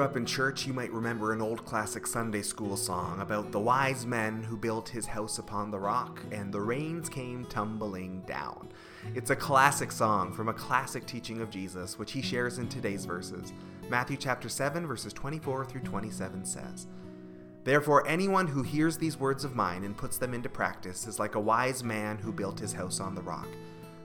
grew up in church, you might remember an old classic Sunday school song about the wise men who built his house upon the rock, and the rains came tumbling down. It's a classic song from a classic teaching of Jesus, which he shares in today's verses. Matthew chapter 7, verses 24 through 27 says, Therefore, anyone who hears these words of mine and puts them into practice is like a wise man who built his house on the rock.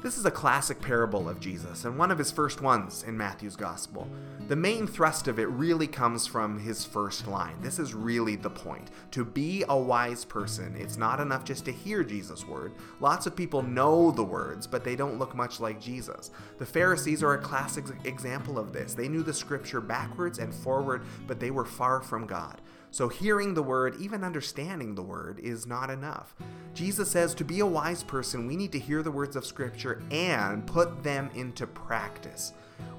This is a classic parable of Jesus, and one of his first ones in Matthew's Gospel. The main thrust of it really comes from his first line. This is really the point. To be a wise person, it's not enough just to hear Jesus' word. Lots of people know the words, but they don't look much like Jesus. The Pharisees are a classic example of this. They knew the scripture backwards and forward, but they were far from God. So, hearing the word, even understanding the word, is not enough. Jesus says to be a wise person, we need to hear the words of Scripture and put them into practice.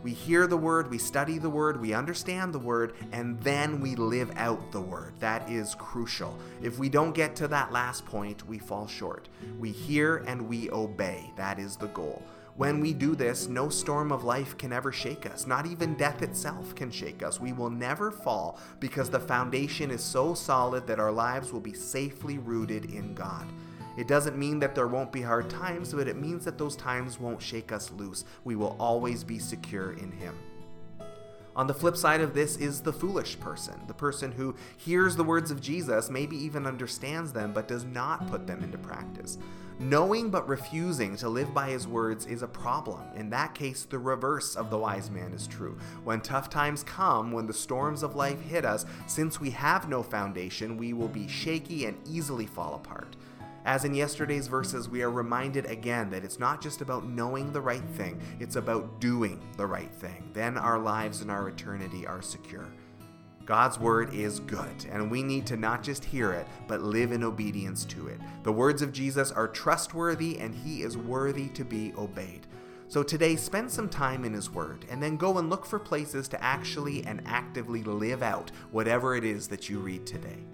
We hear the word, we study the word, we understand the word, and then we live out the word. That is crucial. If we don't get to that last point, we fall short. We hear and we obey. That is the goal. When we do this, no storm of life can ever shake us. Not even death itself can shake us. We will never fall because the foundation is so solid that our lives will be safely rooted in God. It doesn't mean that there won't be hard times, but it means that those times won't shake us loose. We will always be secure in Him. On the flip side of this is the foolish person, the person who hears the words of Jesus, maybe even understands them, but does not put them into practice. Knowing but refusing to live by his words is a problem. In that case, the reverse of the wise man is true. When tough times come, when the storms of life hit us, since we have no foundation, we will be shaky and easily fall apart. As in yesterday's verses, we are reminded again that it's not just about knowing the right thing, it's about doing the right thing. Then our lives and our eternity are secure. God's word is good, and we need to not just hear it, but live in obedience to it. The words of Jesus are trustworthy, and he is worthy to be obeyed. So today, spend some time in His Word and then go and look for places to actually and actively live out whatever it is that you read today.